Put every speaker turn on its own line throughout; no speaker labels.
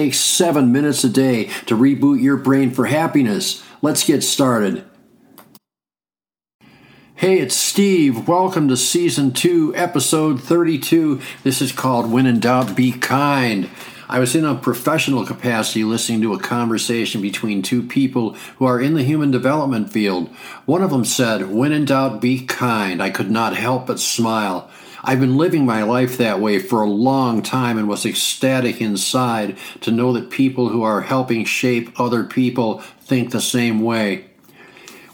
takes seven minutes a day to reboot your brain for happiness. Let's get started. Hey, it's Steve. Welcome to Season 2, Episode 32. This is called When in Doubt, Be Kind. I was in a professional capacity listening to a conversation between two people who are in the human development field. One of them said, When in doubt, be kind. I could not help but smile. I've been living my life that way for a long time and was ecstatic inside to know that people who are helping shape other people think the same way.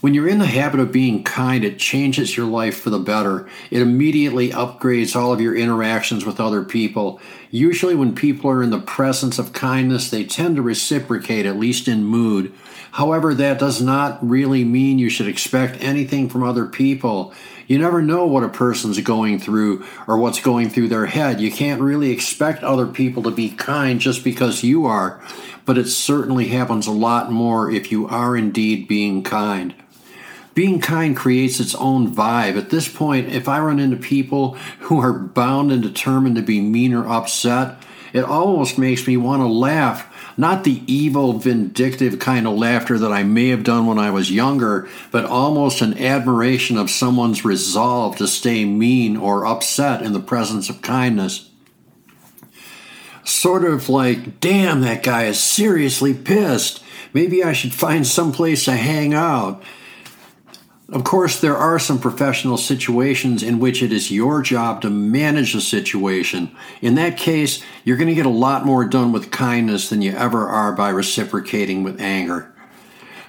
When you're in the habit of being kind, it changes your life for the better. It immediately upgrades all of your interactions with other people. Usually, when people are in the presence of kindness, they tend to reciprocate, at least in mood. However, that does not really mean you should expect anything from other people. You never know what a person's going through or what's going through their head. You can't really expect other people to be kind just because you are, but it certainly happens a lot more if you are indeed being kind. Being kind creates its own vibe. At this point, if I run into people who are bound and determined to be mean or upset, it almost makes me want to laugh not the evil, vindictive kind of laughter that I may have done when I was younger, but almost an admiration of someone's resolve to stay mean or upset in the presence of kindness. Sort of like, damn, that guy is seriously pissed. Maybe I should find some place to hang out. Of course, there are some professional situations in which it is your job to manage the situation. In that case, you're going to get a lot more done with kindness than you ever are by reciprocating with anger.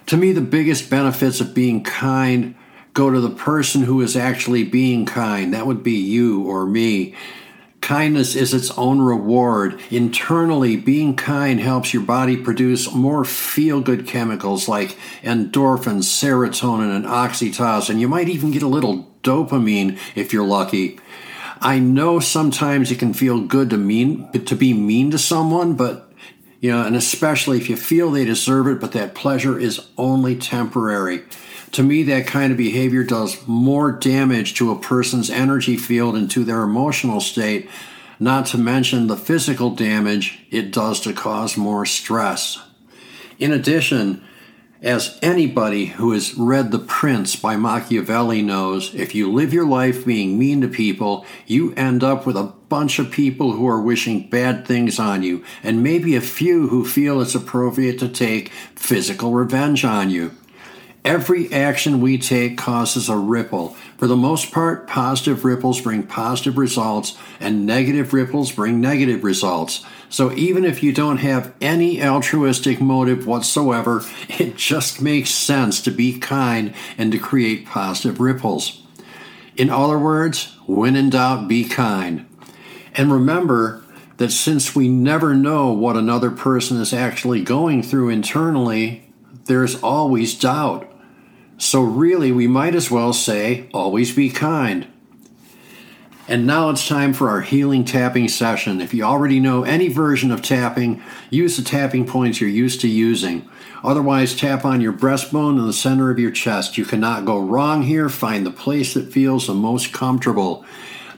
To me, the biggest benefits of being kind go to the person who is actually being kind. That would be you or me. Kindness is its own reward. Internally, being kind helps your body produce more feel good chemicals like endorphins, serotonin, and oxytocin. You might even get a little dopamine if you're lucky. I know sometimes it can feel good to mean to be mean to someone, but you know, and especially if you feel they deserve it, but that pleasure is only temporary. To me, that kind of behavior does more damage to a person's energy field and to their emotional state, not to mention the physical damage it does to cause more stress. In addition, as anybody who has read The Prince by Machiavelli knows, if you live your life being mean to people, you end up with a bunch of people who are wishing bad things on you, and maybe a few who feel it's appropriate to take physical revenge on you. Every action we take causes a ripple. For the most part, positive ripples bring positive results, and negative ripples bring negative results. So even if you don't have any altruistic motive whatsoever, it just makes sense to be kind and to create positive ripples. In other words, when in doubt, be kind. And remember that since we never know what another person is actually going through internally, there's always doubt. So, really, we might as well say, always be kind. And now it's time for our healing tapping session. If you already know any version of tapping, use the tapping points you're used to using. Otherwise, tap on your breastbone in the center of your chest. You cannot go wrong here. Find the place that feels the most comfortable.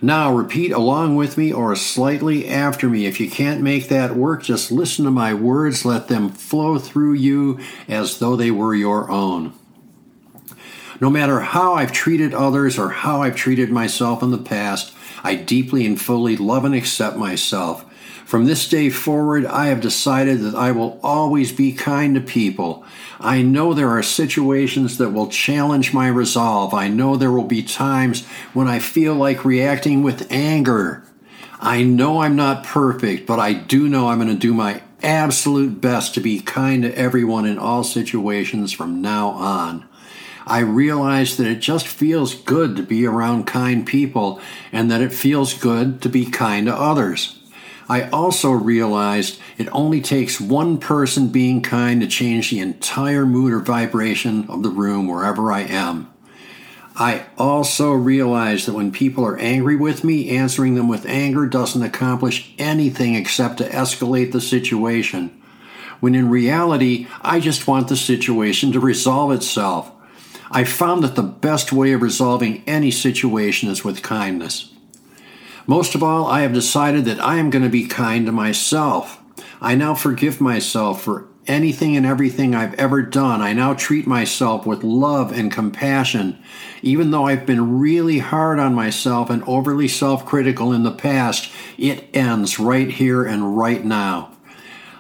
Now, repeat along with me or slightly after me. If you can't make that work, just listen to my words. Let them flow through you as though they were your own. No matter how I've treated others or how I've treated myself in the past, I deeply and fully love and accept myself. From this day forward, I have decided that I will always be kind to people. I know there are situations that will challenge my resolve. I know there will be times when I feel like reacting with anger. I know I'm not perfect, but I do know I'm going to do my absolute best to be kind to everyone in all situations from now on. I realize that it just feels good to be around kind people and that it feels good to be kind to others. I also realized it only takes one person being kind to change the entire mood or vibration of the room wherever I am. I also realized that when people are angry with me, answering them with anger doesn't accomplish anything except to escalate the situation. When in reality, I just want the situation to resolve itself. I found that the best way of resolving any situation is with kindness. Most of all, I have decided that I am going to be kind to myself. I now forgive myself for anything and everything I've ever done. I now treat myself with love and compassion. Even though I've been really hard on myself and overly self critical in the past, it ends right here and right now.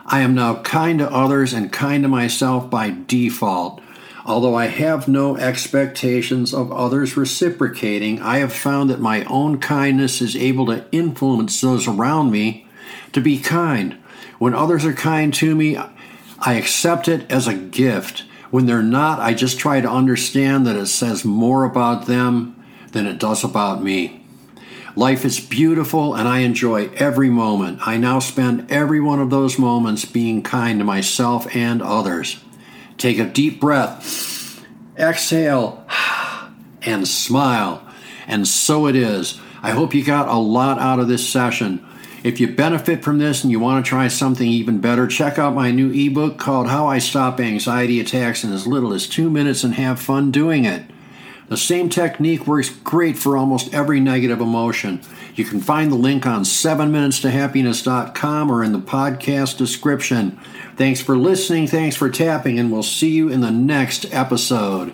I am now kind to others and kind to myself by default. Although I have no expectations of others reciprocating, I have found that my own kindness is able to influence those around me to be kind. When others are kind to me, I accept it as a gift. When they're not, I just try to understand that it says more about them than it does about me. Life is beautiful and I enjoy every moment. I now spend every one of those moments being kind to myself and others. Take a deep breath, exhale, and smile. And so it is. I hope you got a lot out of this session. If you benefit from this and you want to try something even better, check out my new ebook called How I Stop Anxiety Attacks in as little as two minutes and have fun doing it. The same technique works great for almost every negative emotion. You can find the link on 7minutestohappiness.com or in the podcast description. Thanks for listening, thanks for tapping, and we'll see you in the next episode.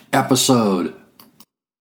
episode.